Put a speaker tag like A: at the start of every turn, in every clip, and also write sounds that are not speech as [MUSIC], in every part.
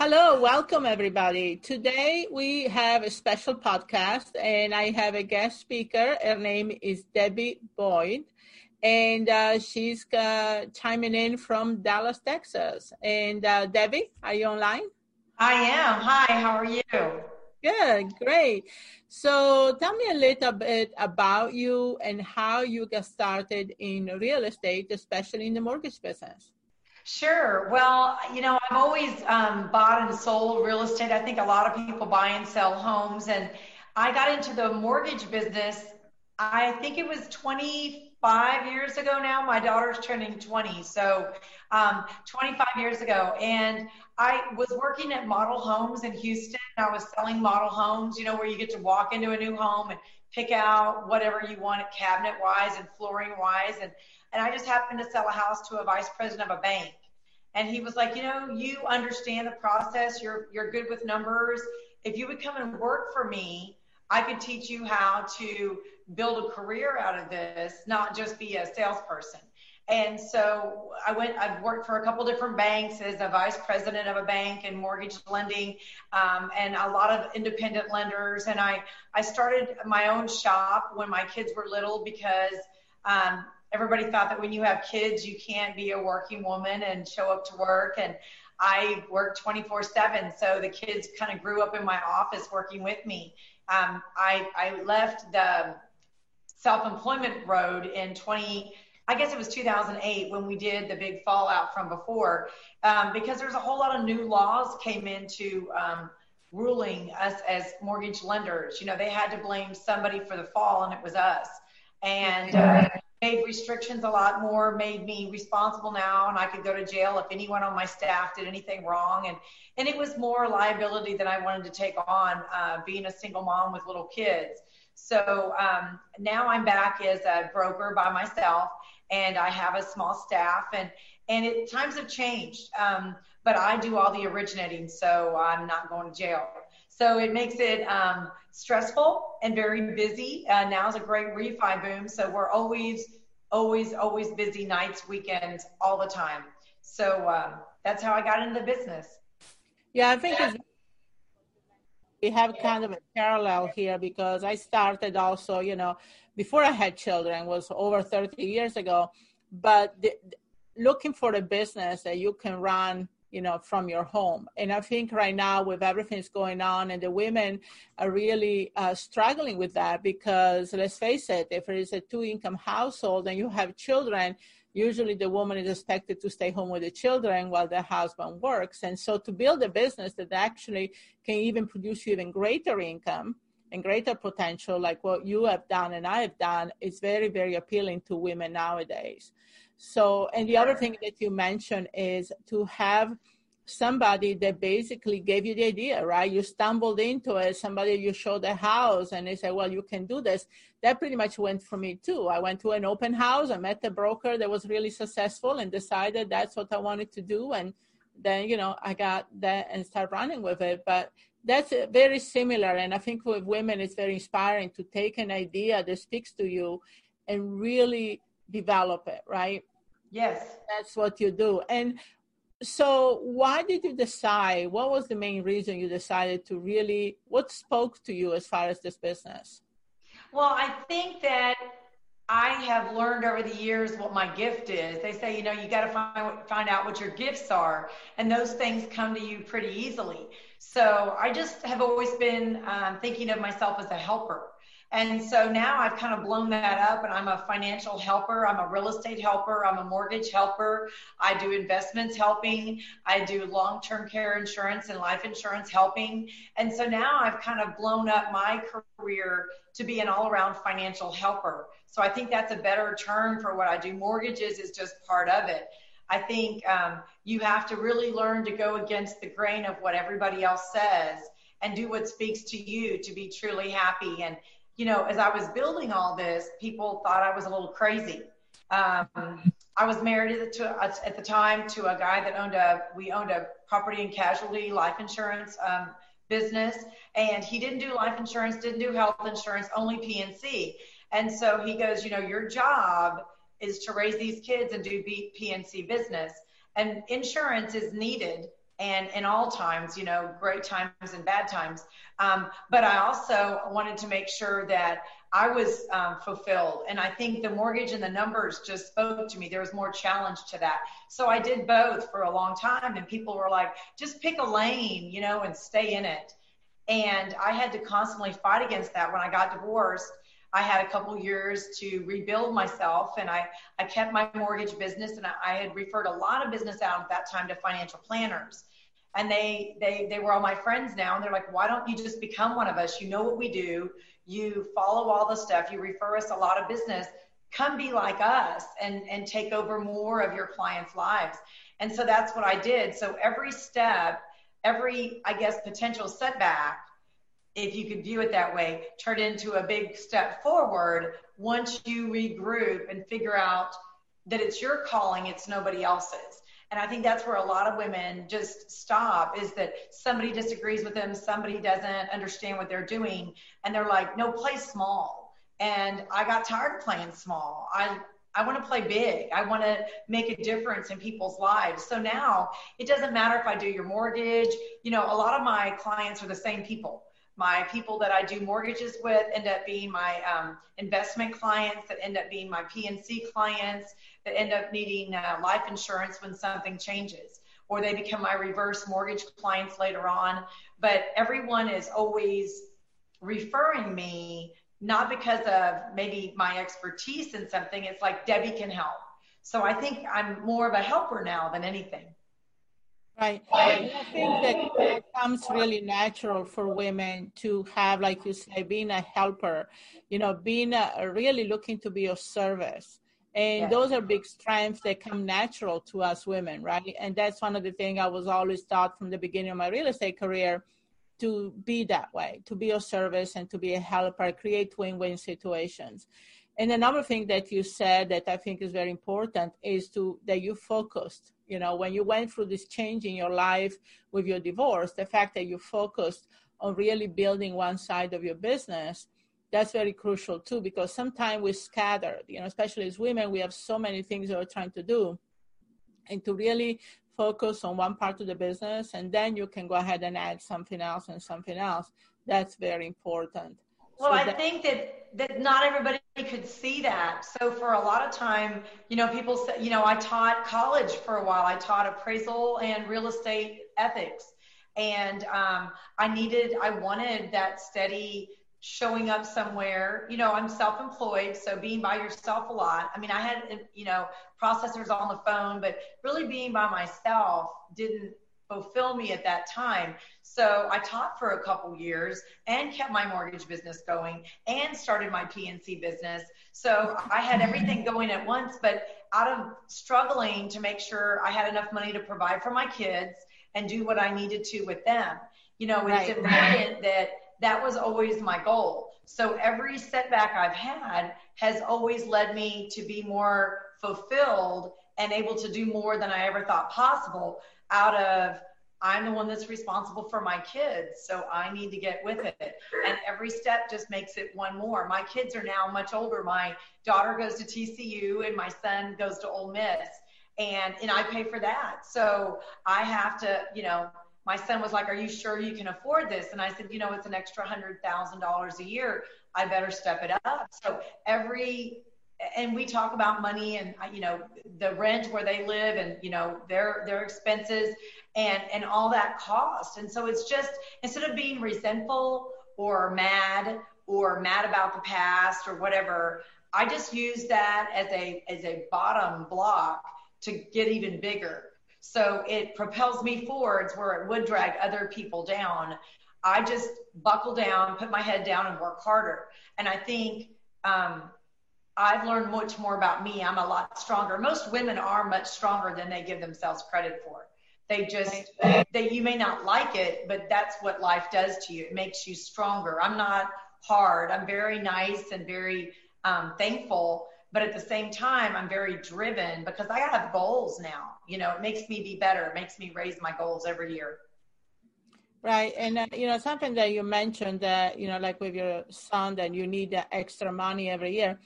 A: Hello, welcome everybody. Today we have a special podcast and I have a guest speaker. Her name is Debbie Bloyd and uh, she's uh, chiming in from Dallas, Texas. And uh, Debbie, are you online?
B: I am. Hi, how are you?
A: Good, great. So tell me a little bit about you and how you got started in real estate, especially in the mortgage business.
B: Sure. Well, you know, I've always um, bought and sold real estate. I think a lot of people buy and sell homes. And I got into the mortgage business, I think it was 25 years ago now. My daughter's turning 20. So um, 25 years ago. And I was working at model homes in Houston. I was selling model homes, you know, where you get to walk into a new home and pick out whatever you want cabinet wise and flooring wise. And and I just happened to sell a house to a vice president of a bank. And he was like, you know, you understand the process. You're you're good with numbers. If you would come and work for me, I could teach you how to build a career out of this, not just be a salesperson. And so I went, I've worked for a couple different banks as a vice president of a bank and mortgage lending, um, and a lot of independent lenders. And I, I started my own shop when my kids were little because um, everybody thought that when you have kids, you can't be a working woman and show up to work. And I worked 24 seven. So the kids kind of grew up in my office working with me. Um, I, I left the self-employment road in 20, I guess it was 2008 when we did the big fallout from before, um, because there's a whole lot of new laws came into um, ruling us as mortgage lenders. You know, they had to blame somebody for the fall, and it was us. And uh, made restrictions a lot more, made me responsible now, and I could go to jail if anyone on my staff did anything wrong. And and it was more liability than I wanted to take on, uh, being a single mom with little kids. So um, now I'm back as a broker by myself, and I have a small staff, and and it, times have changed. Um, but I do all the originating, so I'm not going to jail. So it makes it um, stressful and very busy. Uh, is a great refi boom, so we're always, always, always busy nights, weekends, all the time. So um, that's how I got into the business.
A: Yeah, I think we have kind of a parallel here because I started also, you know, before I had children was over 30 years ago, but the, looking for a business that you can run you know from your home. And i think right now with everything that's going on and the women are really uh, struggling with that because let's face it if it is a two income household and you have children usually the woman is expected to stay home with the children while the husband works. And so to build a business that actually can even produce you even greater income and greater potential like what you have done and i have done is very very appealing to women nowadays so, and the other thing that you mentioned is to have somebody that basically gave you the idea, right? You stumbled into it, somebody you showed the house and they said, well, you can do this. That pretty much went for me too. I went to an open house, I met a broker that was really successful and decided that's what I wanted to do. And then, you know, I got that and start running with it. But that's very similar. And I think with women, it's very inspiring to take an idea that speaks to you and really develop it, right?
B: Yes.
A: That's what you do. And so why did you decide what was the main reason you decided to really what spoke to you as far as this business
B: well i think that i have learned over the years what my gift is they say you know you got to find find out what your gifts are and those things come to you pretty easily so i just have always been um, thinking of myself as a helper and so now I've kind of blown that up and I'm a financial helper. I'm a real estate helper. I'm a mortgage helper. I do investments helping. I do long term care insurance and life insurance helping. And so now I've kind of blown up my career to be an all around financial helper. So I think that's a better term for what I do. Mortgages is just part of it. I think um, you have to really learn to go against the grain of what everybody else says and do what speaks to you to be truly happy. And you know, as I was building all this, people thought I was a little crazy. Um, I was married to, at the time to a guy that owned a, we owned a property and casualty life insurance um, business, and he didn't do life insurance, didn't do health insurance, only P&C. And so he goes, you know, your job is to raise these kids and do P&C business, and insurance is needed and in all times, you know, great times and bad times. Um, but I also wanted to make sure that I was um, fulfilled. And I think the mortgage and the numbers just spoke to me. There was more challenge to that. So I did both for a long time. And people were like, just pick a lane, you know, and stay in it. And I had to constantly fight against that when I got divorced. I had a couple years to rebuild myself and I, I kept my mortgage business and I, I had referred a lot of business out at that time to financial planners and they they they were all my friends now and they're like why don't you just become one of us? You know what we do. You follow all the stuff. You refer us a lot of business. Come be like us and and take over more of your clients lives. And so that's what i did. So every step every i guess potential setback if you could view it that way turned into a big step forward once you regroup and figure out that it's your calling it's nobody else's and I think that's where a lot of women just stop is that somebody disagrees with them, somebody doesn't understand what they're doing, and they're like, no, play small. And I got tired of playing small. I I want to play big. I want to make a difference in people's lives. So now it doesn't matter if I do your mortgage. You know, a lot of my clients are the same people. My people that I do mortgages with end up being my um, investment clients, that end up being my P&C clients, that end up needing uh, life insurance when something changes, or they become my reverse mortgage clients later on. But everyone is always referring me, not because of maybe my expertise in something, it's like Debbie can help. So I think I'm more of a helper now than anything.
A: Right. And I think that it comes really natural for women to have, like you say, being a helper, you know, being a, really looking to be of service. And yeah. those are big strengths that come natural to us women, right? And that's one of the things I was always taught from the beginning of my real estate career to be that way, to be of service and to be a helper, create win win situations. And another thing that you said that I think is very important is to that you focused you know when you went through this change in your life with your divorce the fact that you focused on really building one side of your business that's very crucial too because sometimes we're scattered you know especially as women we have so many things that we're trying to do and to really focus on one part of the business and then you can go ahead and add something else and something else that's very important
B: well, I think that that not everybody could see that. So for a lot of time, you know, people say, you know, I taught college for a while. I taught appraisal and real estate ethics, and um, I needed, I wanted that steady showing up somewhere. You know, I'm self-employed, so being by yourself a lot. I mean, I had, you know, processors on the phone, but really being by myself didn't fulfill me at that time. So I taught for a couple years and kept my mortgage business going and started my P&C business. So I had everything going at once, but out of struggling to make sure I had enough money to provide for my kids and do what I needed to with them. You know, it's right. important that that was always my goal. So every setback I've had has always led me to be more fulfilled and able to do more than I ever thought possible out of I'm the one that's responsible for my kids, so I need to get with it. And every step just makes it one more. My kids are now much older. My daughter goes to TCU and my son goes to Ole Miss. And and I pay for that. So I have to, you know, my son was like, Are you sure you can afford this? And I said, You know, it's an extra hundred thousand dollars a year. I better step it up. So every and we talk about money and uh, you know the rent where they live and you know their their expenses and and all that cost and so it's just instead of being resentful or mad or mad about the past or whatever i just use that as a as a bottom block to get even bigger so it propels me forwards where it would drag other people down i just buckle down put my head down and work harder and i think um, I've learned much more about me. I'm a lot stronger. Most women are much stronger than they give themselves credit for. They just, they, you may not like it, but that's what life does to you. It makes you stronger. I'm not hard. I'm very nice and very um, thankful. But at the same time, I'm very driven because I have goals now. You know, it makes me be better. It makes me raise my goals every year.
A: Right. And, uh, you know, something that you mentioned that, you know, like with your son, that you need extra money every year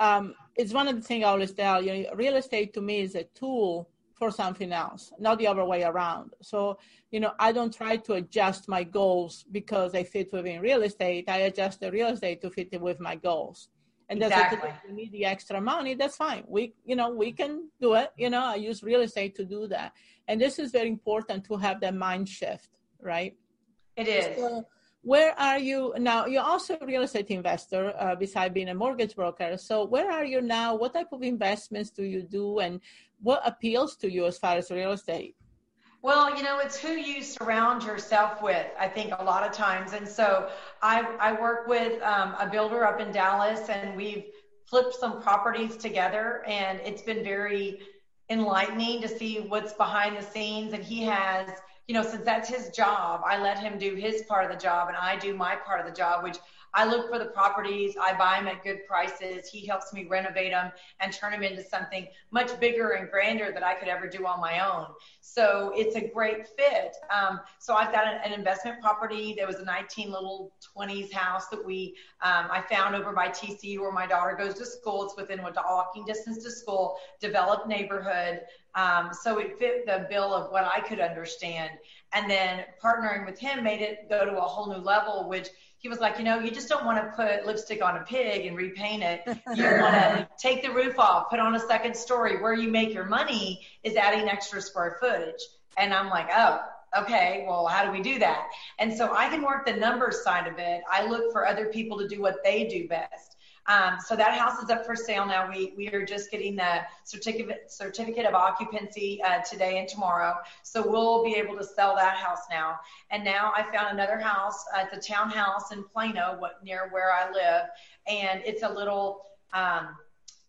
A: um, it's one of the things I always tell you. Know, real estate to me is a tool for something else, not the other way around. So, you know, I don't try to adjust my goals because they fit within real estate. I adjust the real estate to fit with my goals. And that's exactly. if you need the extra money, that's fine. We, you know, we can do it. You know, I use real estate to do that. And this is very important to have that mind shift, right?
B: It is. So,
A: where are you now? You're also a real estate investor, uh, beside being a mortgage broker. So where are you now? What type of investments do you do, and what appeals to you as far as real estate?
B: Well, you know, it's who you surround yourself with, I think, a lot of times. And so I, I work with um, a builder up in Dallas, and we've flipped some properties together, and it's been very enlightening to see what's behind the scenes. And he has you know, since that's his job, I let him do his part of the job and I do my part of the job, which I look for the properties, I buy them at good prices. He helps me renovate them and turn them into something much bigger and grander that I could ever do on my own. So it's a great fit. Um, so I've got an, an, investment property. There was a 19 little 20s house that we um, I found over by TCU where my daughter goes to school. It's within a walking distance to school, developed neighborhood. Um, so it fit the bill of what I could understand. And then partnering with him made it go to a whole new level, which he was like, you know, you just don't want to put lipstick on a pig and repaint it. [LAUGHS] You want to take the roof off, put on a second story. Where you make your money is adding extra square footage. And I'm like, oh, okay, well, how do we do that? And so I can work the numbers side of it. I look for other people to do what they do best. Um, so that house is up for sale now. We we are just getting the certificate certificate of occupancy uh, today and tomorrow. So we'll be able to sell that house now. And now I found another house. Uh, it's a townhouse in Plano, what, near where I live, and it's a little. Um,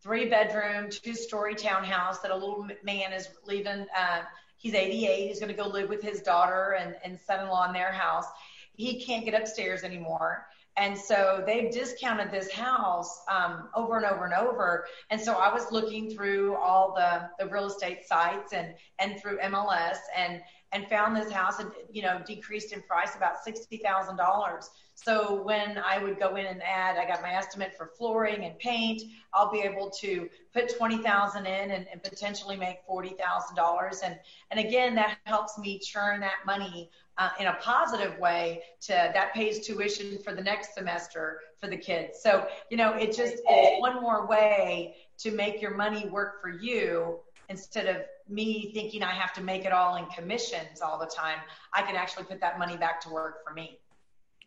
B: three bedroom, two story townhouse that a little man is leaving. Uh, he's 88. He's going to go live with his daughter and, and son in law in their house. He can't get upstairs anymore. And so they've discounted this house um, over and over and over. And so I was looking through all the, the real estate sites and, and through MLS and, and found this house and, you know, decreased in price about $60,000. So when I would go in and add, I got my estimate for flooring and paint, I'll be able to put 20,000 in and, and potentially make $40,000. And, and again, that helps me churn that money uh, in a positive way to that pays tuition for the next semester for the kids. So, you know, it just it's one more way to make your money work for you instead of me thinking I have to make it all in commissions all the time. I can actually put that money back to work for me.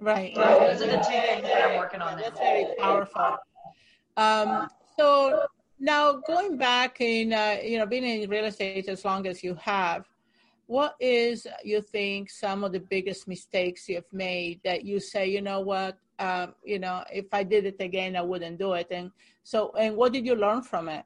A: Right.
B: right. Those are the two things that I'm working on.
A: That's very powerful. Um, so now going back in, uh, you know, being in real estate as long as you have, what is you think some of the biggest mistakes you've made that you say you know what? Um, you know if i did it again i wouldn't do it. And so and what did you learn from it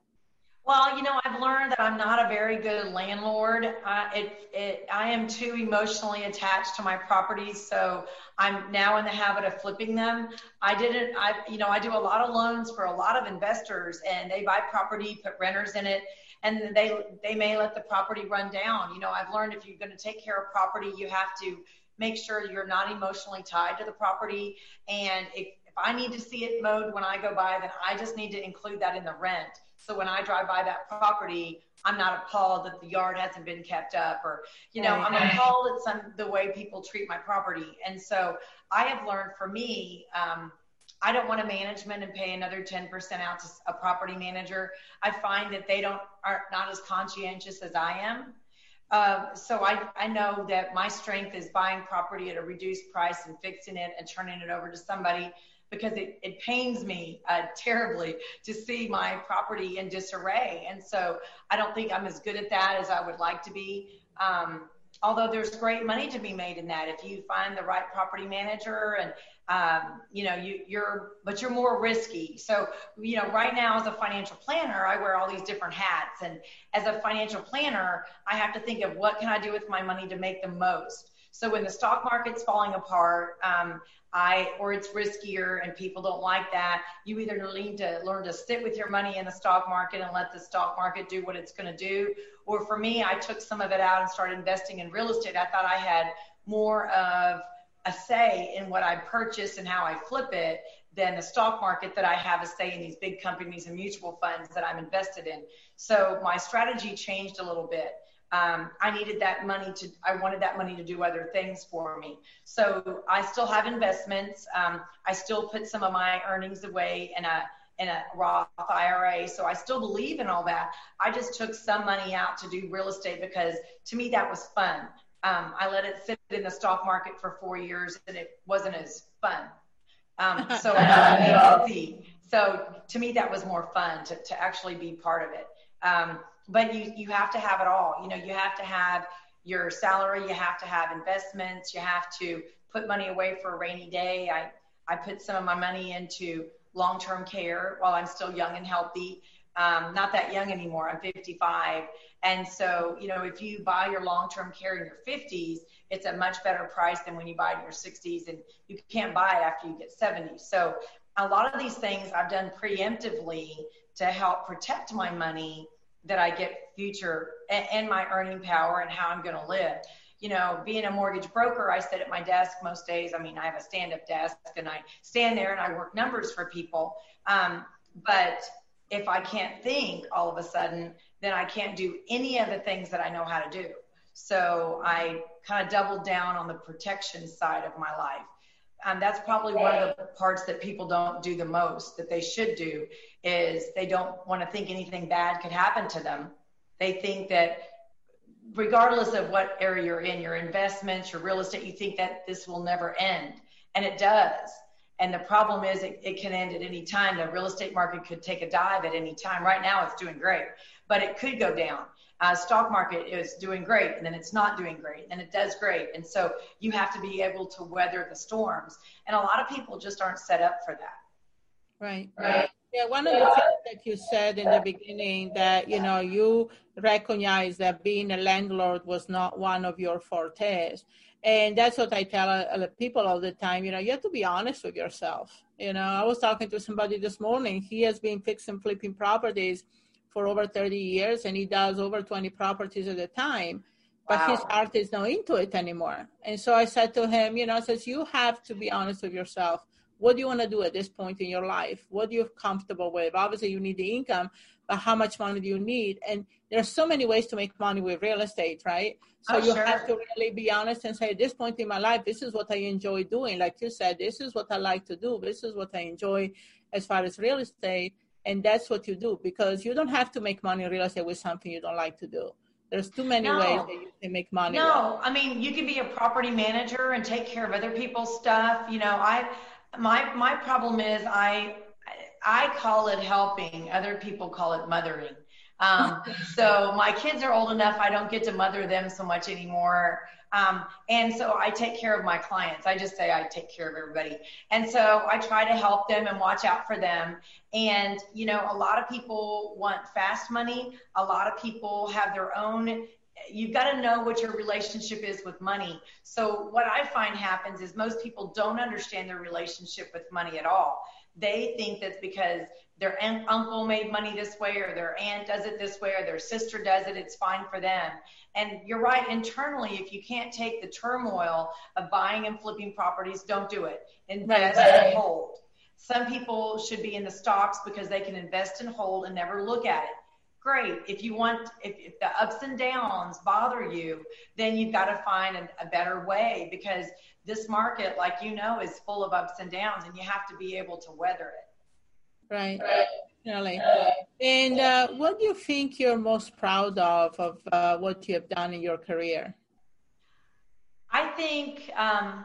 B: well, you know, I've learned that I'm not a very good landlord. It, it, I am too emotionally attached to my properties, so I'm now in the habit of flipping them. I didn't, I, you know, I do a lot of loans for a lot of investors, and they buy property, put renters in it, and they they may let the property run down. You know, I've learned if you're going to take care of property, you have to make sure you're not emotionally tied to the property. And if, if I need to see it mowed when I go by, then I just need to include that in the rent. So when I drive by that property, I'm not appalled that the yard hasn't been kept up or, you know, I'm appalled at some, the way people treat my property. And so I have learned for me, um, I don't want a management and pay another 10% out to a property manager. I find that they don't are not as conscientious as I am. Uh, so I, I know that my strength is buying property at a reduced price and fixing it and turning it over to somebody because it, it pains me uh, terribly to see my property in disarray. And so I don't think I'm as good at that as I would like to be. Um, although there's great money to be made in that if you find the right property manager and um, you know, you, you're, but you're more risky. So, you know, right now as a financial planner, I wear all these different hats. And as a financial planner, I have to think of what can I do with my money to make the most. So when the stock market's falling apart, um, I, or it's riskier and people don't like that, you either need to learn to sit with your money in the stock market and let the stock market do what it's going to do. Or for me, I took some of it out and started investing in real estate. I thought I had more of a say in what I purchase and how I flip it than the stock market that I have a say in these big companies and mutual funds that I'm invested in. So my strategy changed a little bit. Um, I needed that money to, I wanted that money to do other things for me. So I still have investments. Um, I still put some of my earnings away in a, in a Roth IRA. So I still believe in all that. I just took some money out to do real estate because to me that was fun. Um, I let it sit in the stock market for four years and it wasn't as fun. Um, so, so to me that was more fun to, to actually be part of it. But you you have to have it all. You know, you have to have your salary, you have to have investments, you have to put money away for a rainy day. I I put some of my money into long-term care while I'm still young and healthy. Um, not that young anymore. I'm 55. And so, you know, if you buy your long-term care in your 50s, it's a much better price than when you buy it in your 60s and you can't buy it after you get 70. So a lot of these things I've done preemptively to help protect my money that I get future and, my earning power and how I'm going to live. You know, being a mortgage broker, I sit at my desk most days. I mean, I have a stand up desk and I stand there and I work numbers for people. Um, but if I can't think all of a sudden, then I can't do any of the things that I know how to do. So I kind of doubled down on the protection side of my life. And that's probably one of the parts that people don't do the most that they should do is they don't want to think anything bad could happen to them. They think that regardless of what area you're in, your investments, your real estate, you think that this will never end. And it does. And the problem is it, it can end at any time. The real estate market could take a dive at any time. Right now it's doing great, but it could go down. Uh, stock market is doing great and then it's not doing great and it does great. And so you have to be able to weather the storms. And a lot of people just aren't set up for that.
A: Right. Right. Yeah, one of the things that you said in the beginning that you know you recognize that being a landlord was not one of your fortes, and that's what I tell uh, people all the time. You know, you have to be honest with yourself. You know, I was talking to somebody this morning. He has been fixing flipping properties for over 30 years, and he does over 20 properties at a time. But wow. his heart is not into it anymore. And so I said to him, you know, I says you have to be honest with yourself what do you want to do at this point in your life what are you comfortable with obviously you need the income but how much money do you need and there's so many ways to make money with real estate right so oh, you sure. have to really be honest and say at this point in my life this is what i enjoy doing like you said this is what i like to do this is what i enjoy as far as real estate and that's what you do because you don't have to make money in real estate with something you don't like to do there's too many no. ways that you can make money
B: no with. i mean you can be a property manager and take care of other people's stuff you know i my my problem is I I call it helping. Other people call it mothering. Um, [LAUGHS] so my kids are old enough. I don't get to mother them so much anymore. Um, and so I take care of my clients. I just say I take care of everybody. And so I try to help them and watch out for them. And, you know, a lot of people want fast money. A lot of people have their own you've got to know what your relationship is with money. So what I find happens is most people don't understand their relationship with money at all. They think that's because their aunt, uncle made money this way or their aunt does it this way or their sister does it, it's fine for them. And you're right, internally, if you can't take the turmoil of buying and flipping properties, don't do it. Invest right. and hold. Some people should be in the stocks because they can invest and hold and never look at it great. If you want, if, if the ups and downs bother you, then you've got to find a, a, better way because this market, like you know, is full of ups and downs, and you have to be able to weather it.
A: Right. Definitely. And uh, what do you think you're most proud of of uh, what you have done in your career?
B: I think um,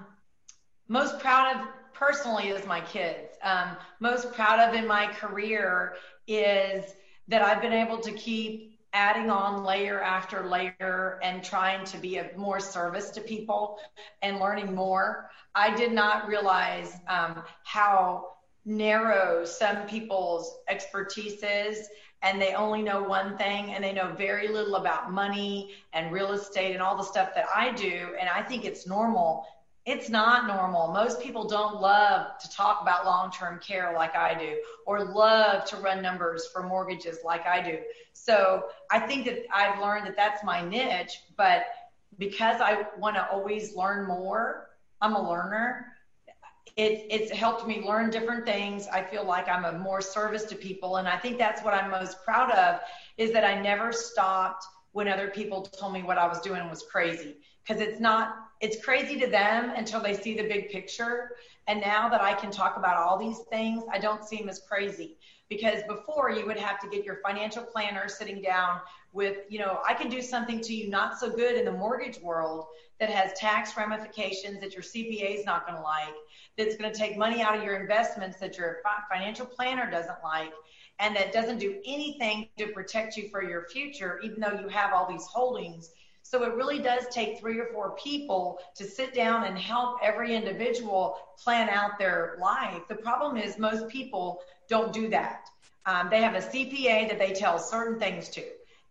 B: most proud of personally is my kids. Um, most proud of in my career is that I've been able to keep adding on layer after layer and trying to be of more service to people and learning more. I did not realize um, how narrow some people's expertise is and they only know one thing and they know very little about money and real estate and all the stuff that I do. And I think it's normal it's not normal. Most people don't love to talk about long term care like I do, or love to run numbers for mortgages like I do. So I think that I've learned that that's my niche, but because I want to always learn more, I'm a learner. It, it's helped me learn different things. I feel like I'm a more service to people. And I think that's what I'm most proud of is that I never stopped when other people told me what I was doing was crazy because it's not it's crazy to them until they see the big picture and now that I can talk about all these things I don't seem as crazy because before you would have to get your financial planner sitting down with you know I can do something to you not so good in the mortgage world that has tax ramifications that your CPA is not going to like that's going to take money out of your investments that your financial planner doesn't like and that doesn't do anything to protect you for your future, even though you have all these holdings. So it really does take three or four people to sit down and help every individual plan out their life. The problem is most people don't do that. Um, they have a CPA that they tell certain things to,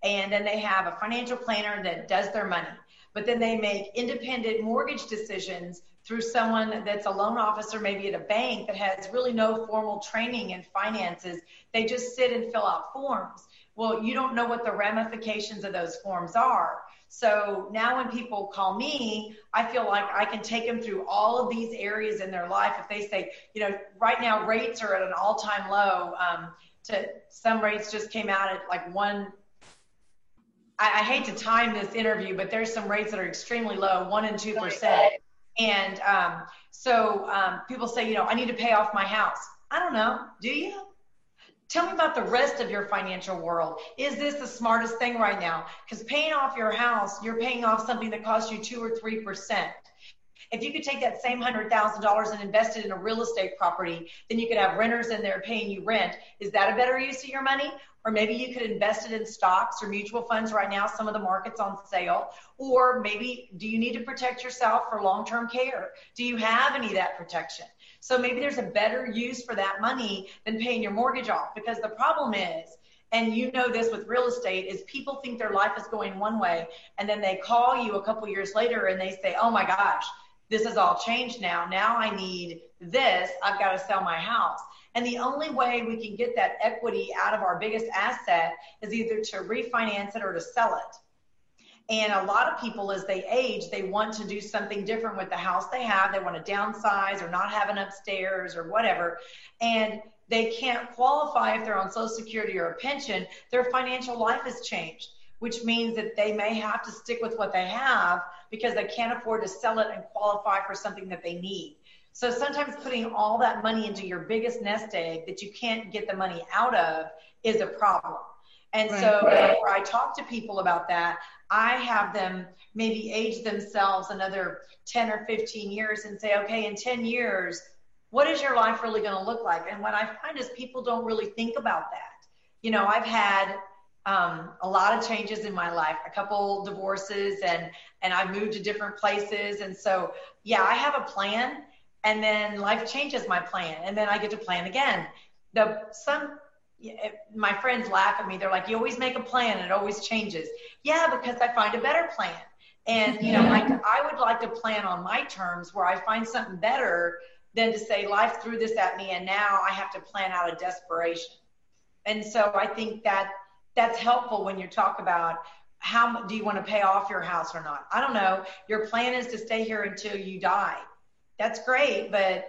B: and then they have a financial planner that does their money. But then they make independent mortgage decisions through someone that's a loan officer, maybe at a bank that has really no formal training in finances. They just sit and fill out forms. Well, you don't know what the ramifications of those forms are. So now when people call me, I feel like I can take them through all of these areas in their life. If they say, you know, right now rates are at an all time low, um, to some rates just came out at like one I, I, hate to time this interview, but there's some rates that are extremely low, one and two percent. And um, so um, people say, you know, I need to pay off my house. I don't know. Do you? Tell me about the rest of your financial world. Is this the smartest thing right now? Because paying off your house, you're paying off something that costs you two or three percent. If you could take that same hundred thousand dollars and invest it in a real estate property, then you could have renters in there paying you rent. Is that a better use of your money? Or maybe you could invest it in stocks or mutual funds right now, some of the market's on sale. Or maybe do you need to protect yourself for long term care? Do you have any of that protection? So maybe there's a better use for that money than paying your mortgage off because the problem is, and you know this with real estate, is people think their life is going one way and then they call you a couple years later and they say, oh my gosh, this has all changed now. Now I need this. I've got to sell my house. And the only way we can get that equity out of our biggest asset is either to refinance it or to sell it. And a lot of people, as they age, they want to do something different with the house they have. They want to downsize or not have an upstairs or whatever. And they can't qualify if they're on Social Security or a pension. Their financial life has changed, which means that they may have to stick with what they have because they can't afford to sell it and qualify for something that they need. So sometimes putting all that money into your biggest nest egg that you can't get the money out of is a problem. And right. so where I talk to people about that, I have them maybe age themselves another 10 or 15 years and say, okay, in 10 years, what is your life really going to look like? And what I find is people don't really think about that. You know, I've had um, a lot of changes in my life, a couple divorces, and and I've moved to different places, and so yeah, I have a plan, and then life changes my plan and then i get to plan again. The some my friends laugh at me. They're like you always make a plan and it always changes. Yeah because i find a better plan. And you know like i would like to plan on my terms where i find something better than to say life threw this at me and now i have to plan out of desperation. And so i think that that's helpful when you talk about how do you want to pay off your house or not i don't know your plan is to stay here until you die that's great, but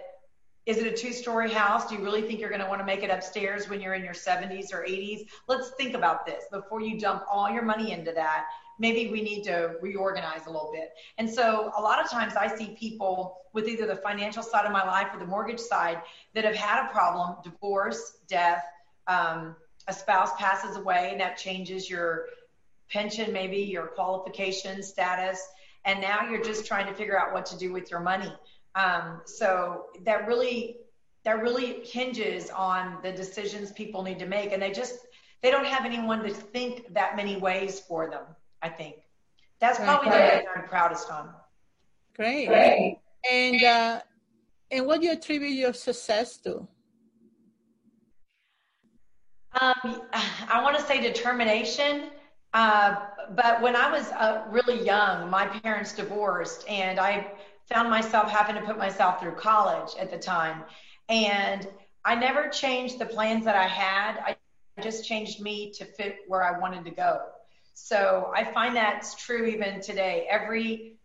B: is it a two story house? Do you really think you're going to want to make it upstairs when you're in your 70s or 80s? Let's think about this before you dump all your money into that. Maybe we need to reorganize a little bit. And so, a lot of times, I see people with either the financial side of my life or the mortgage side that have had a problem divorce, death, um, a spouse passes away, and that changes your pension, maybe your qualification status. And now you're just trying to figure out what to do with your money. Um, so that really that really hinges on the decisions people need to make, and they just they don't have anyone to think that many ways for them. I think that's probably right. the thing I'm proudest on.
A: Great. Great. And uh, and what do you attribute your success to?
B: Um, I want to say determination. Uh, but when I was uh, really young, my parents divorced, and I found myself having to put myself through college at the time. And I never changed the plans that I had. I just changed me to fit where I wanted to go. So I find that's true even today. Every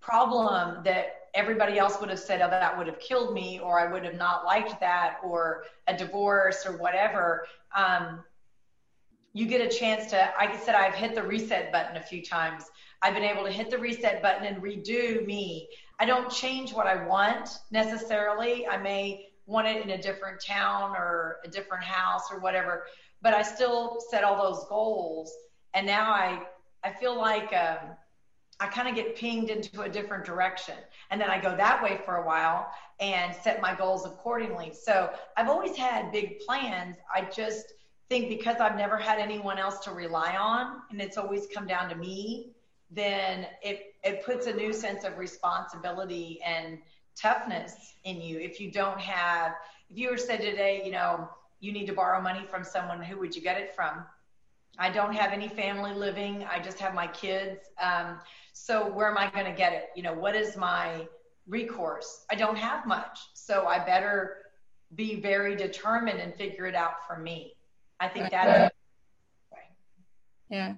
B: problem that everybody else would have said, oh, that would have killed me, or I would have not liked that, or a divorce, or whatever. Um, you get a chance to, like I said, I've hit the reset button a few times. I've been able to hit the reset button and redo me. I don't change what I want necessarily. I may want it in a different town or a different house or whatever, but I still set all those goals. And now I, I feel like um, I kind of get pinged into a different direction. And then I go that way for a while and set my goals accordingly. So I've always had big plans. I just think because I've never had anyone else to rely on and it's always come down to me, then it, it puts a new sense of responsibility and toughness in you. If you don't have, if you were said today, you know, you need to borrow money from someone, who would you get it from? I don't have any family living. I just have my kids. Um, so where am I going to get it? You know, what is my recourse? I don't have much. So I better be very determined and figure it out for me. I think that.
A: Yeah.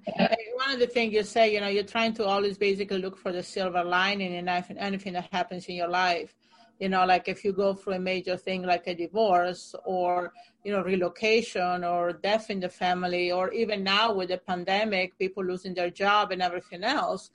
A: One of the things you say, you know, you're trying to always basically look for the silver lining in anything that happens in your life. You know, like if you go through a major thing like a divorce or, you know, relocation or death in the family, or even now with the pandemic, people losing their job and everything else,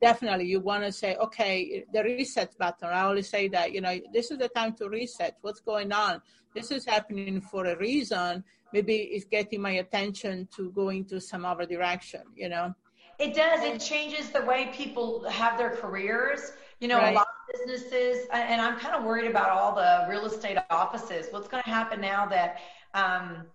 A: definitely you want to say, okay, the reset button. I always say that, you know, this is the time to reset. What's going on? This is happening for a reason. Maybe it's getting my attention to go into some other direction, you know?
B: It does. It changes the way people have their careers. You know, right. a lot of businesses, and I'm kind of worried about all the real estate offices. What's going to happen now that, um,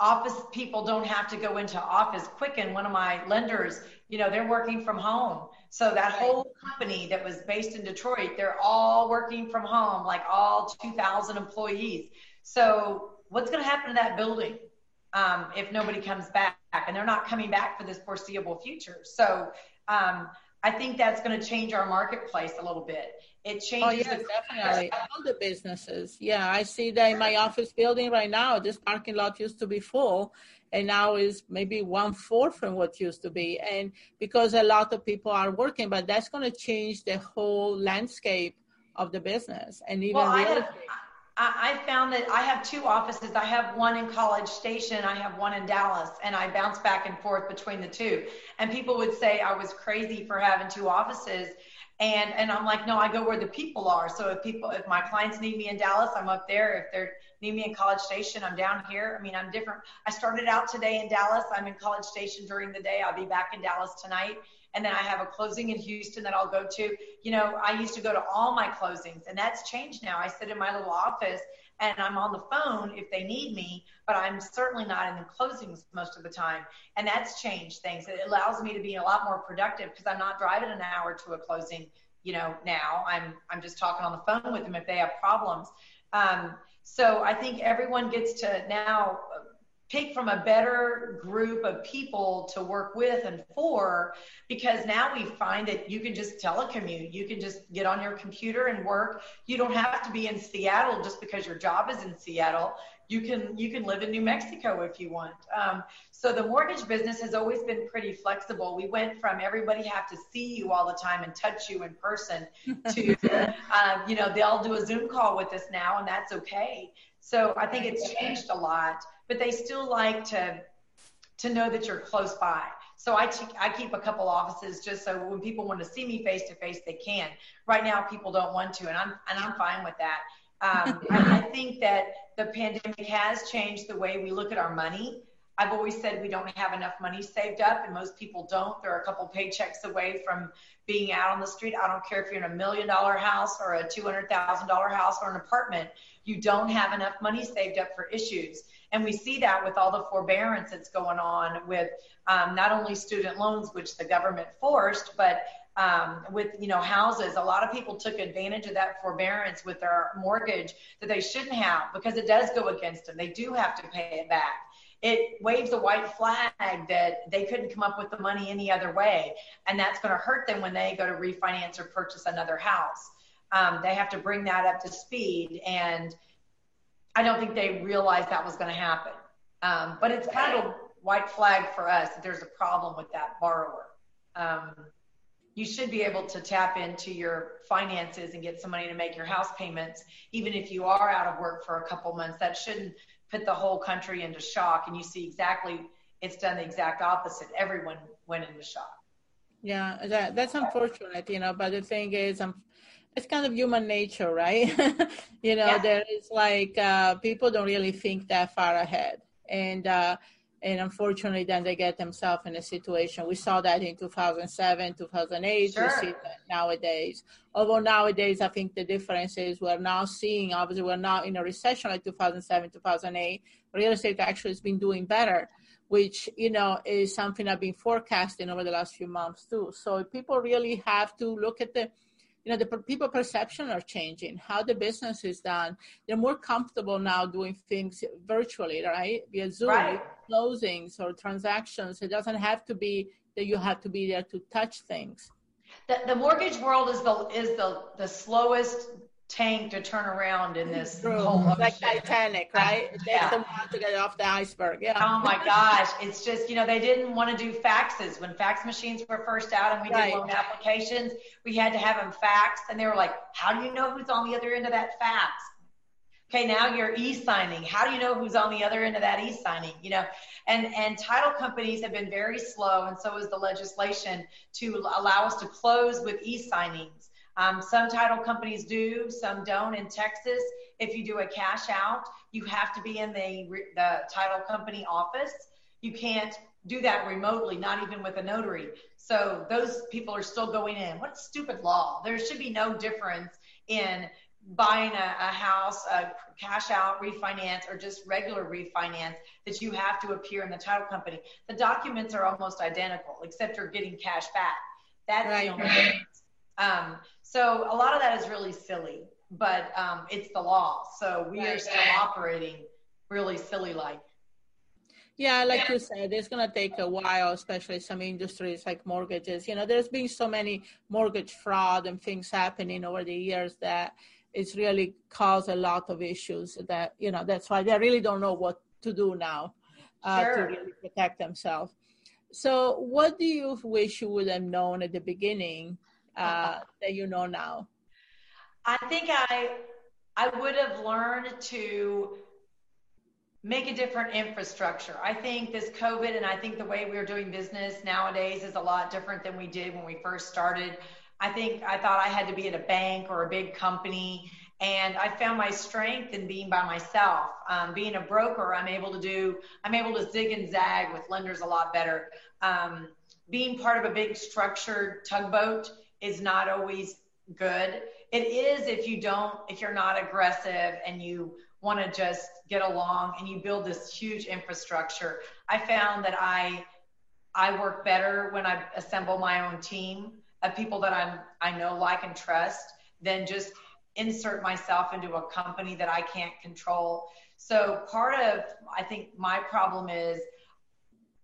B: office people don't have to go into office Quicken one of my lenders you know they're working from home. So that whole company that was based in detroit they're all working from home like all 2000 employees. So what's going to happen to that building um, if nobody comes back? And they're not coming back for this foreseeable future. So um, i think that's going to change our marketplace a little bit it oh, changes. Oh,
A: yes, definitely. All the businesses. Yeah, I see that in my office building right now. This parking lot used to be full, and now is maybe one fourth from what used to be. And because a lot of people are working, but that's going to change the whole landscape of the business and even well, real estate.
B: I found that I have two offices. I have one in College Station. I have one in Dallas, and I bounce back and forth between the two. And people would say I was crazy for having two offices. And and I'm like, no, I go where the people are. So if people, if my clients need me in Dallas, I'm up there. If they need me in College Station, I'm down here. I mean, I'm different. I started out today in Dallas. I'm in College Station during the day. I'll be back in Dallas tonight. And then I have a closing in Houston that I'll go to. You know, I used to go to all my closings, and that's changed now. I sit in my little office and I'm on the phone if they need me, but I'm certainly not in the closings most of the time. And that's changed things. It allows me to be a lot more productive because I'm not driving an hour to a closing, you know, now. I'm I'm just talking on the phone with them if they have problems. Um, so I think everyone gets to now pick from a better group of people to work with and for because now we find that you can just telecommute. You can just get on your computer and work. You don't have to be in seattle just because your job is in seattle. You can you can live in new mexico if you want. Um, so the mortgage business has always been pretty flexible. We went from everybody have to see you all the time and touch you in person [LAUGHS] to um, you know they'll do a zoom call with us now and that's okay. So i think it's changed a lot but they still like to to know that you're close by. So I, t- I keep a couple offices just so when people want to see me face to face, they can. Right now, people don't want to, and I'm and I'm fine with that. Um, [LAUGHS] I, I think that the pandemic has changed the way we look at our money. I've always said we don't have enough money saved up, and most people don't. They're a couple paychecks away from being out on the street. I don't care if you're in a million dollar house or a $200,000 house or an apartment. You don't have enough money saved up for issues. And we see that with all the forbearance that's going on with um, not only student loans, which the government forced, but um, with you know houses. A lot of people took advantage of that forbearance with their mortgage that they shouldn't have because it does go against them. They do have to pay it back. It waves a white flag that they couldn't come up with the money any other way, and that's going to hurt them when they go to refinance or purchase another house. Um, they have to bring that up to speed and I don't think they realized that was going to happen. Um, but it's kind of a white flag for us that there's a problem with that borrower. Um, you should be able to tap into your finances and get some money to make your house payments, even if you are out of work for a couple months. That shouldn't put the whole country into shock. And you see exactly it's done the exact opposite. Everyone went into shock.
A: Yeah, that, that's unfortunate, you know, but the thing is, um, it's kind of human nature, right? [LAUGHS] you know, yeah. there is like uh, people don't really think that far ahead. And, uh, and unfortunately then they get themselves in a situation we saw that in 2007 2008 sure. we see that nowadays although nowadays i think the difference is we're now seeing obviously we're not in a recession like 2007 2008 real estate actually has been doing better which you know is something i've been forecasting over the last few months too so people really have to look at the you know the people perception are changing. How the business is done. They're more comfortable now doing things virtually right? Via zoom right. closings or transactions. It doesn't have to be that you have to be there to touch things.
B: The, the mortgage world is the is the the slowest tank to turn around in this
A: True. whole ocean. like Titanic, right? Yeah. to get off the iceberg. Yeah.
B: Oh my gosh, it's just you know they didn't want to do faxes when fax machines were first out, and we right. did loan applications. We had to have them faxed, and they were like, "How do you know who's on the other end of that fax?" Okay, now you're e-signing. How do you know who's on the other end of that e-signing? You know, and and title companies have been very slow, and so is the legislation to allow us to close with e-signings. Um, some title companies do, some don't. In Texas, if you do a cash out, you have to be in the, the title company office. You can't do that remotely, not even with a notary. So those people are still going in. What a stupid law. There should be no difference in buying a, a house, a cash out refinance, or just regular refinance that you have to appear in the title company. The documents are almost identical, except you're getting cash back. That's right. the only difference. Um, so a lot of that is really silly, but um, it's the law. So we right. are still operating really silly like.
A: Yeah, like you said, it's going to take a while, especially some industries like mortgages. You know, there's been so many mortgage fraud and things happening over the years that it's really caused a lot of issues that, you know, that's why they really don't know what to do now uh, sure. to really protect themselves. So, what do you wish you would have known at the beginning uh, that you know now?
B: I think I I would have learned to make a different infrastructure. I think this COVID and I think the way we're doing business nowadays is a lot different than we did when we first started. I think I thought I had to be at a bank or a big company. And I found my strength in being by myself. Um, being a broker, I'm able to do, I'm able to zig and zag with lenders a lot better. Um, being part of a big structured tugboat, is not always good. It is if you don't, if you're not aggressive and you want to just get along and you build this huge infrastructure. I found that I I work better when I assemble my own team of people that I'm I know, like, and trust than just insert myself into a company that I can't control. So part of I think my problem is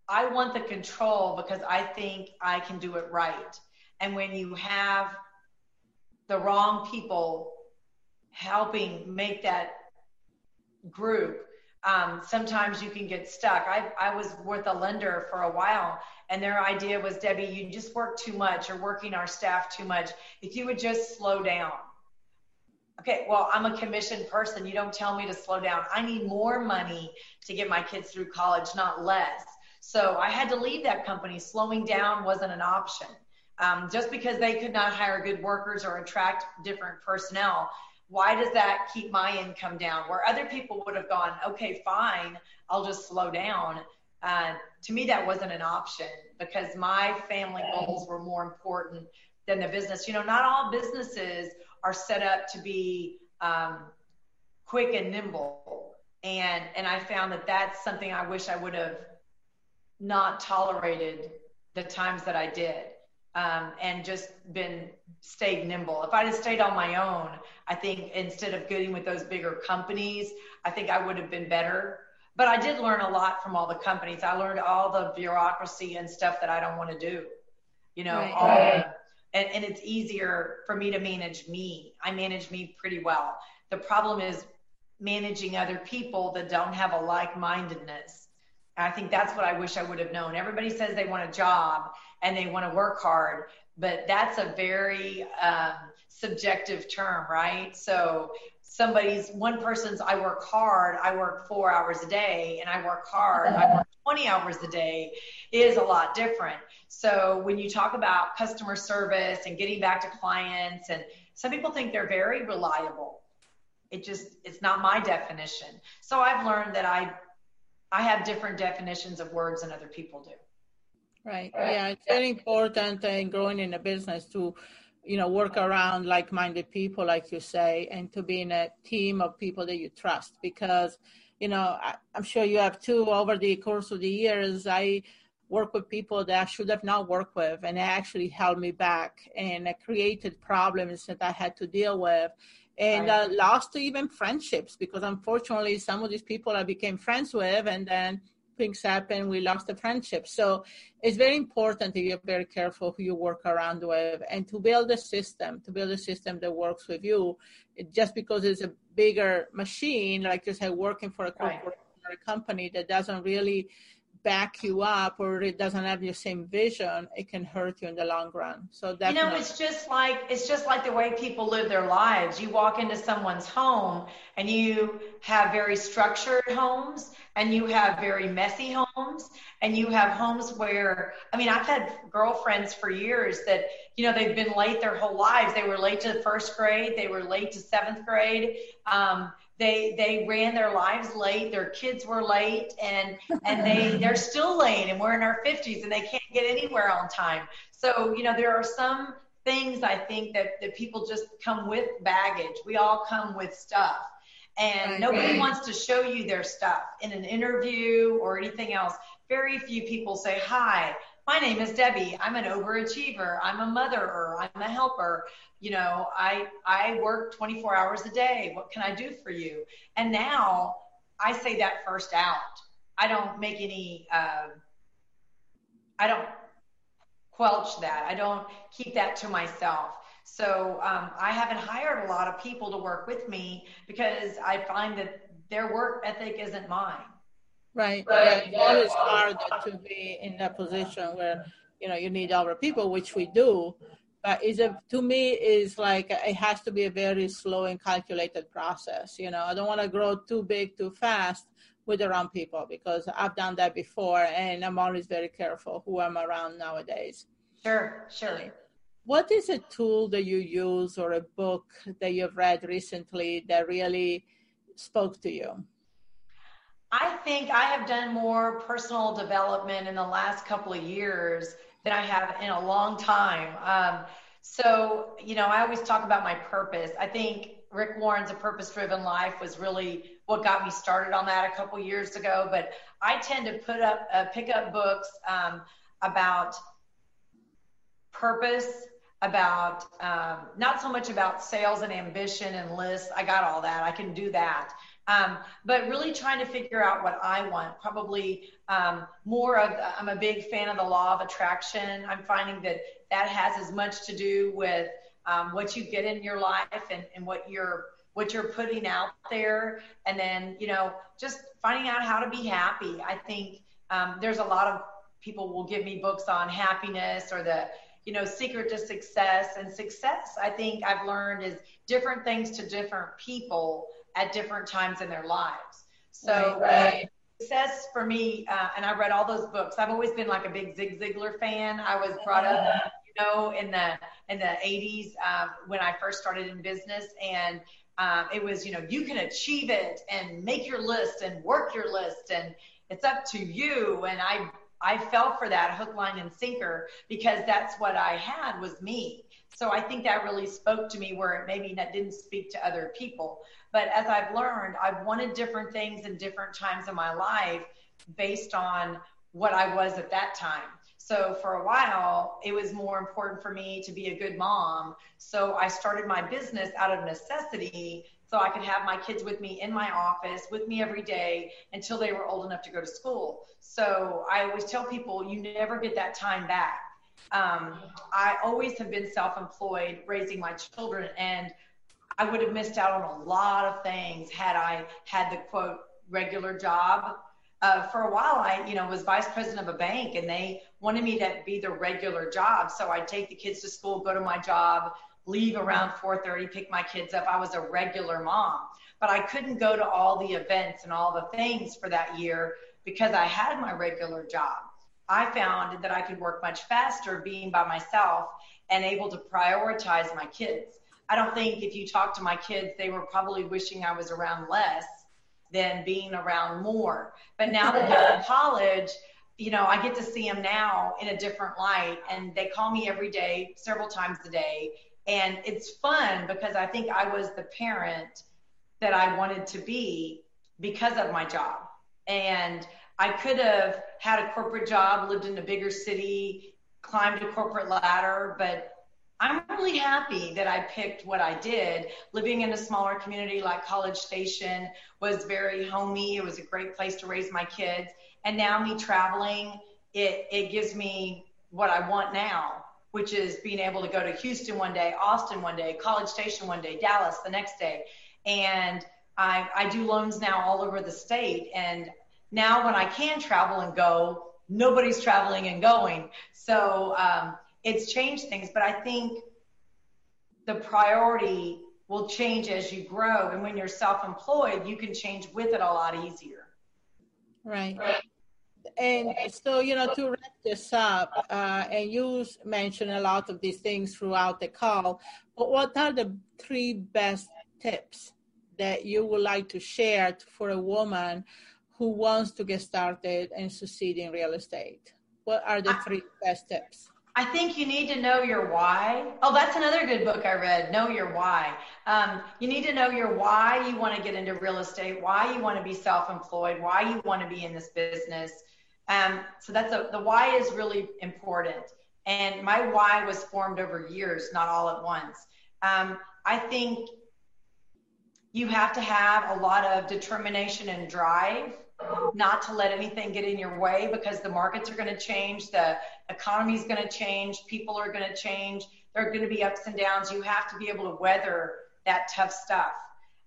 B: I want the control because I think I can do it right. And when you have the wrong people helping make that group, um, sometimes you can get stuck. I, I was with a lender for a while, and their idea was Debbie, you just work too much. You're working our staff too much. If you would just slow down. Okay, well, I'm a commissioned person. You don't tell me to slow down. I need more money to get my kids through college, not less. So I had to leave that company. Slowing down wasn't an option. Um, just because they could not hire good workers or attract different personnel, why does that keep my income down? Where other people would have gone, okay, fine, I'll just slow down. Uh, to me, that wasn't an option because my family goals were more important than the business. You know, not all businesses are set up to be um, quick and nimble. And, and I found that that's something I wish I would have not tolerated the times that I did um, and just been stayed nimble. If I'd have stayed on my own, I think instead of getting with those bigger companies, I think I would have been better. But I did learn a lot from all the companies. I learned all the bureaucracy and stuff that I don't want to do. You know, right. all the, and, and it's easier for me to manage me. I manage me pretty well. The problem is managing other people that don't have a like mindedness. I think that's what I wish I would have known. Everybody says they want a job and they want to work hard. But that's a very um, subjective term, right? So somebody's one person's I work hard, I work four hours a day, and I work hard, I work [LAUGHS] 20 hours a day is a lot different. So when you talk about customer service and getting back to clients, and some people think they're very reliable. It just it's not my definition. So I've learned that I I have different definitions of words than other people do.
A: Right. Yeah, it's very important in growing in a business to you know work around like-minded people like you say and to be in a team of people that you trust because you know I, i'm sure you have too over the course of the years i work with people that i should have not worked with and it actually held me back and created problems that i had to deal with and right. uh, lost even friendships because unfortunately some of these people i became friends with and then things happen, we lost the friendship. So it's very important to be very careful who you work around with and to build a system, to build a system that works with you. It, just because it's a bigger machine, like you said, working for a corporate right. company that doesn't really back you up or it doesn't have the same vision, it can hurt you in the long run. So
B: that you know, it's just like it's just like the way people live their lives. You walk into someone's home and you have very structured homes and you have very messy homes and you have homes where I mean I've had girlfriends for years that you know they've been late their whole lives. They were late to first grade, they were late to seventh grade. Um, they they ran their lives late their kids were late and and they [LAUGHS] they're still late and we're in our 50s and they can't get anywhere on time. So you know there are some things i think that that people just come with baggage. We all come with stuff. And nobody wants to show you their stuff in an interview or anything else. Very few people say hi my name is Debbie. I'm an overachiever. I'm a motherer. I'm a helper. You know, I I work 24 hours a day. What can I do for you? And now I say that first out. I don't make any. Uh, I don't quelch that. I don't keep that to myself. So um, I haven't hired a lot of people to work with me because I find that their work ethic isn't mine.
A: Right. right. It's always hard to be in that position where you know you need other people, which we do. But is a to me is like it has to be a very slow and calculated process. You know, I don't want to grow too big too fast with the wrong people because I've done that before, and I'm always very careful who I'm around nowadays.
B: Sure, sure.
A: What is a tool that you use or a book that you've read recently that really spoke to you?
B: I think I have done more personal development in the last couple of years than I have in a long time. Um, so, you know, I always talk about my purpose. I think Rick Warren's A Purpose Driven Life was really what got me started on that a couple years ago. But I tend to put up, uh, pick up books um, about purpose, about um, not so much about sales and ambition and lists. I got all that. I can do that. Um, but really trying to figure out what I want. Probably um, more of, I'm a big fan of the law of attraction. I'm finding that that has as much to do with um, what you get in your life and, and what you're what you're putting out there and then you know just finding out how to be happy i think um, there's a lot of people will give me books on happiness or the you know secret to success and success i think i've learned is different things to different people at different times in their lives. So right, success for me, uh, and I read all those books. I've always been like a big Zig Ziglar fan. I was brought up, you know, in the in the 80s um, when I first started in business, and um, it was, you know, you can achieve it and make your list and work your list, and it's up to you. And I I fell for that hook, line, and sinker because that's what I had was me. So I think that really spoke to me where maybe that didn't speak to other people. But as I've learned, I've wanted different things in different times of my life based on what I was at that time. So for a while, it was more important for me to be a good mom. So I started my business out of necessity so I could have my kids with me in my office, with me every day until they were old enough to go to school. So I always tell people you never get that time back. Um, I always have been self employed raising my children, and I would have missed out on a lot of things had I had the quote regular job. uh, for a while, I, you know, was vice president of a bank and they wanted me to be the regular job. So I'd take the kids to school, go to my job, leave around 4.30, pick my kids up. I was a regular mom, but I couldn't go to all the events and all the things for that year because I had my regular job. I found that I could work much faster being by myself and able to prioritize my kids. I don't think if you talk to my kids, they were probably wishing I was around less than being around more. But now that they're in college, you know, I get to see them now in a different light and they call me every day, several times a day. And it's fun because I think I was the parent that I wanted to be because of my job. And I could have had a corporate job, lived in a bigger city, climbed a corporate ladder, but I'm really happy that I picked what I did. Living in a smaller community like College Station was very homey. It was a great place to raise my kids. And now me traveling, it, it gives me what I want now, which is being able to go to Houston one day, Austin one day, College Station one day, Dallas the next day. And I, I do loans now all over the state. And now when I can travel and go, nobody's traveling and going. So um, it's changed things, but I think the priority will change as you grow. And when you're self employed, you can change with it a lot easier.
A: Right. And so, you know, to wrap this up, uh, and you mentioned a lot of these things throughout the call, but what are the three best tips that you would like to share for a woman who wants to get started and succeed in real estate? What are the three best tips?
B: I think you need to know your why. Oh, that's another good book I read, Know Your Why. Um, you need to know your why you want to get into real estate, why you want to be self employed, why you want to be in this business. Um, so that's a, the why is really important. And my why was formed over years, not all at once. Um, I think you have to have a lot of determination and drive not to let anything get in your way because the markets are going to change, the economy is going to change, people are going to change, there are going to be ups and downs. You have to be able to weather that tough stuff.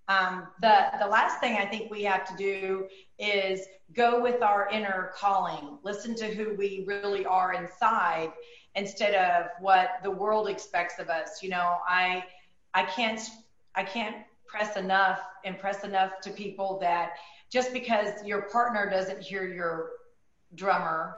B: Um, the the last thing I think we have to do is go with our inner calling. Listen to who we really are inside instead of what the world expects of us. You know, I I can't I can't press enough impress enough to people that just because your partner doesn't hear your drummer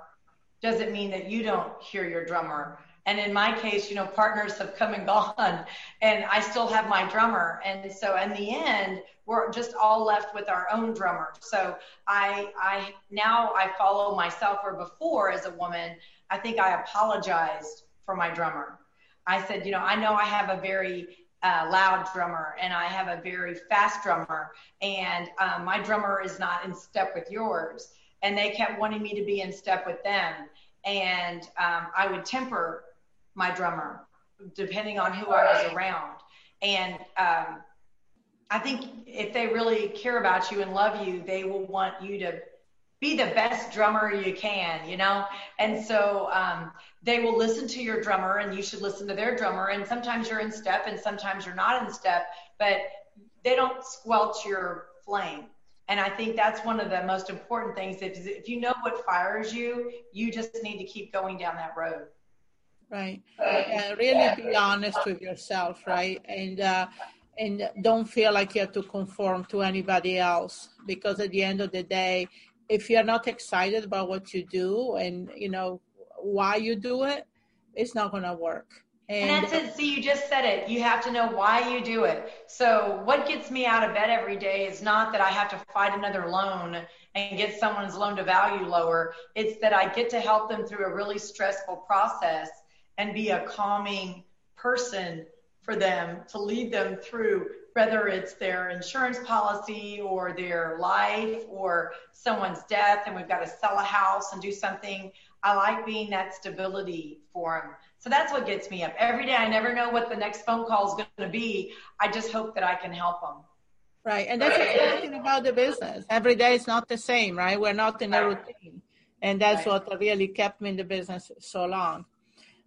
B: doesn't mean that you don't hear your drummer. And in my case, you know, partners have come and gone, and I still have my drummer. And so, in the end, we're just all left with our own drummer. So, I, I now I follow myself. Or before, as a woman, I think I apologized for my drummer. I said, you know, I know I have a very uh, loud drummer and I have a very fast drummer, and um, my drummer is not in step with yours. And they kept wanting me to be in step with them. And um, I would temper my drummer depending on who I was around. And um, I think if they really care about you and love you, they will want you to be the best drummer you can, you know? And so um, they will listen to your drummer and you should listen to their drummer. And sometimes you're in step and sometimes you're not in step, but they don't squelch your flame. And I think that's one of the most important things. If, if you know what fires you, you just need to keep going down that road.
A: Right. And really be honest with yourself, right? And, uh, and don't feel like you have to conform to anybody else because at the end of the day, if you're not excited about what you do and you know why you do it, it's not going to work.
B: And, and, that's it. See, you just said it. You have to know why you do it. So, what gets me out of bed every day is not that I have to fight another loan and get someone's loan to value lower. It's that I get to help them through a really stressful process and be a calming person for them to lead them through whether it's their insurance policy or their life or someone's death and we've got to sell a house and do something. I like being that stability for them. So that's what gets me up every day. I never know what the next phone call is going to be. I just hope that I can help them.
A: Right. And that's the thing about the business. Every day is not the same, right? We're not in a routine. And that's right. what really kept me in the business so long.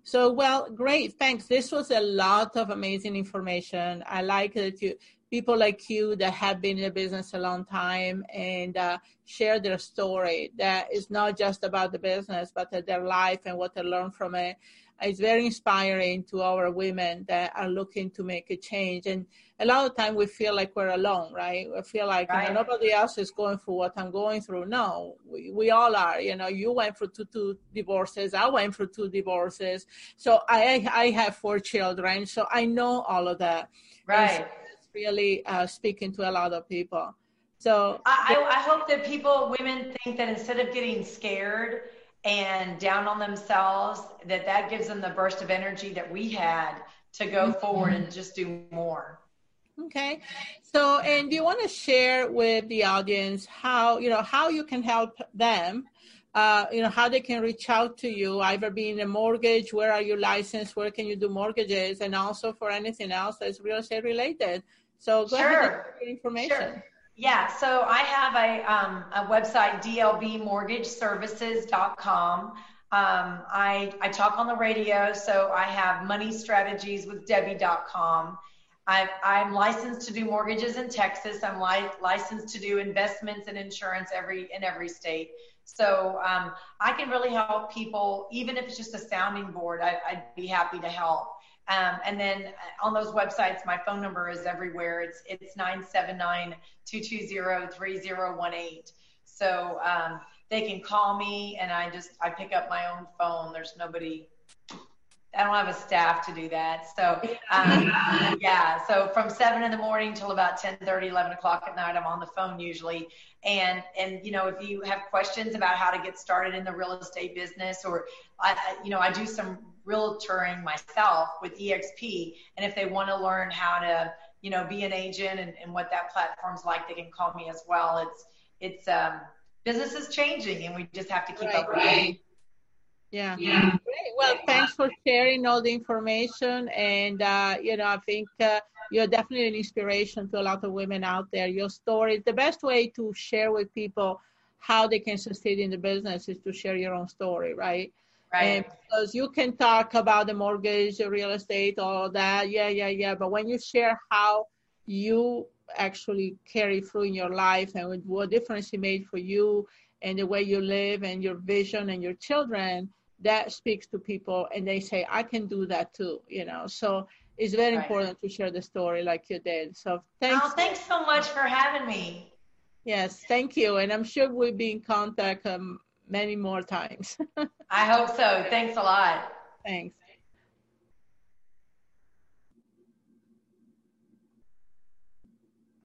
A: So, well, great. Thanks. This was a lot of amazing information. I like that you, people like you that have been in the business a long time and uh, share their story. That is not just about the business, but their life and what they learn from it it's very inspiring to our women that are looking to make a change. And a lot of time we feel like we're alone, right? We feel like right. you know, nobody else is going through what I'm going through. No, we, we all are. You know, you went through two, two divorces. I went through two divorces. So I I have four children. So I know all of that.
B: Right. So
A: it's really uh, speaking to a lot of people. So
B: I, I hope that people, women, think that instead of getting scared and down on themselves that that gives them the burst of energy that we had to go mm-hmm. forward and just do more
A: okay so and do you want to share with the audience how you know how you can help them uh, you know how they can reach out to you either being a mortgage where are you licensed where can you do mortgages and also for anything else that's real estate related so go sure. ahead and information
B: sure. Yeah, so I have a, um, a website, dlbmortgageservices.com. Um, I, I talk on the radio, so I have money strategies with Debbie.com. I'm licensed to do mortgages in Texas. I'm li- licensed to do investments and insurance every in every state. So um, I can really help people, even if it's just a sounding board. I, I'd be happy to help. Um, and then uh, on those websites, my phone number is everywhere. It's it's 979-220-3018. So um, they can call me and I just I pick up my own phone. There's nobody I don't have a staff to do that. So, um, [LAUGHS] yeah. So from seven in the morning till about 10, 30, 11 o'clock at night, I'm on the phone usually. And, and, you know, if you have questions about how to get started in the real estate business or, I, you know, I do some realtoring myself with EXP. And if they want to learn how to, you know, be an agent and, and what that platform's like, they can call me as well. It's, it's, um, business is changing and we just have to keep right, up right.
A: Yeah. yeah. Well, thanks for sharing all the information. And, uh, you know, I think uh, you're definitely an inspiration to a lot of women out there. Your story, the best way to share with people how they can succeed in the business is to share your own story, right?
B: Right. And
A: because you can talk about the mortgage, real estate, all that. Yeah, yeah, yeah. But when you share how you actually carry through in your life and what difference it made for you and the way you live and your vision and your children, that speaks to people and they say i can do that too you know? So it's very right. important to share the story like you did. So thanks.
B: Oh, thanks so much for having me.
A: Yes thank you. And i'm sure we'll be in contact um, many more times. [LAUGHS]
B: I hope so. Thanks a lot.
A: Thanks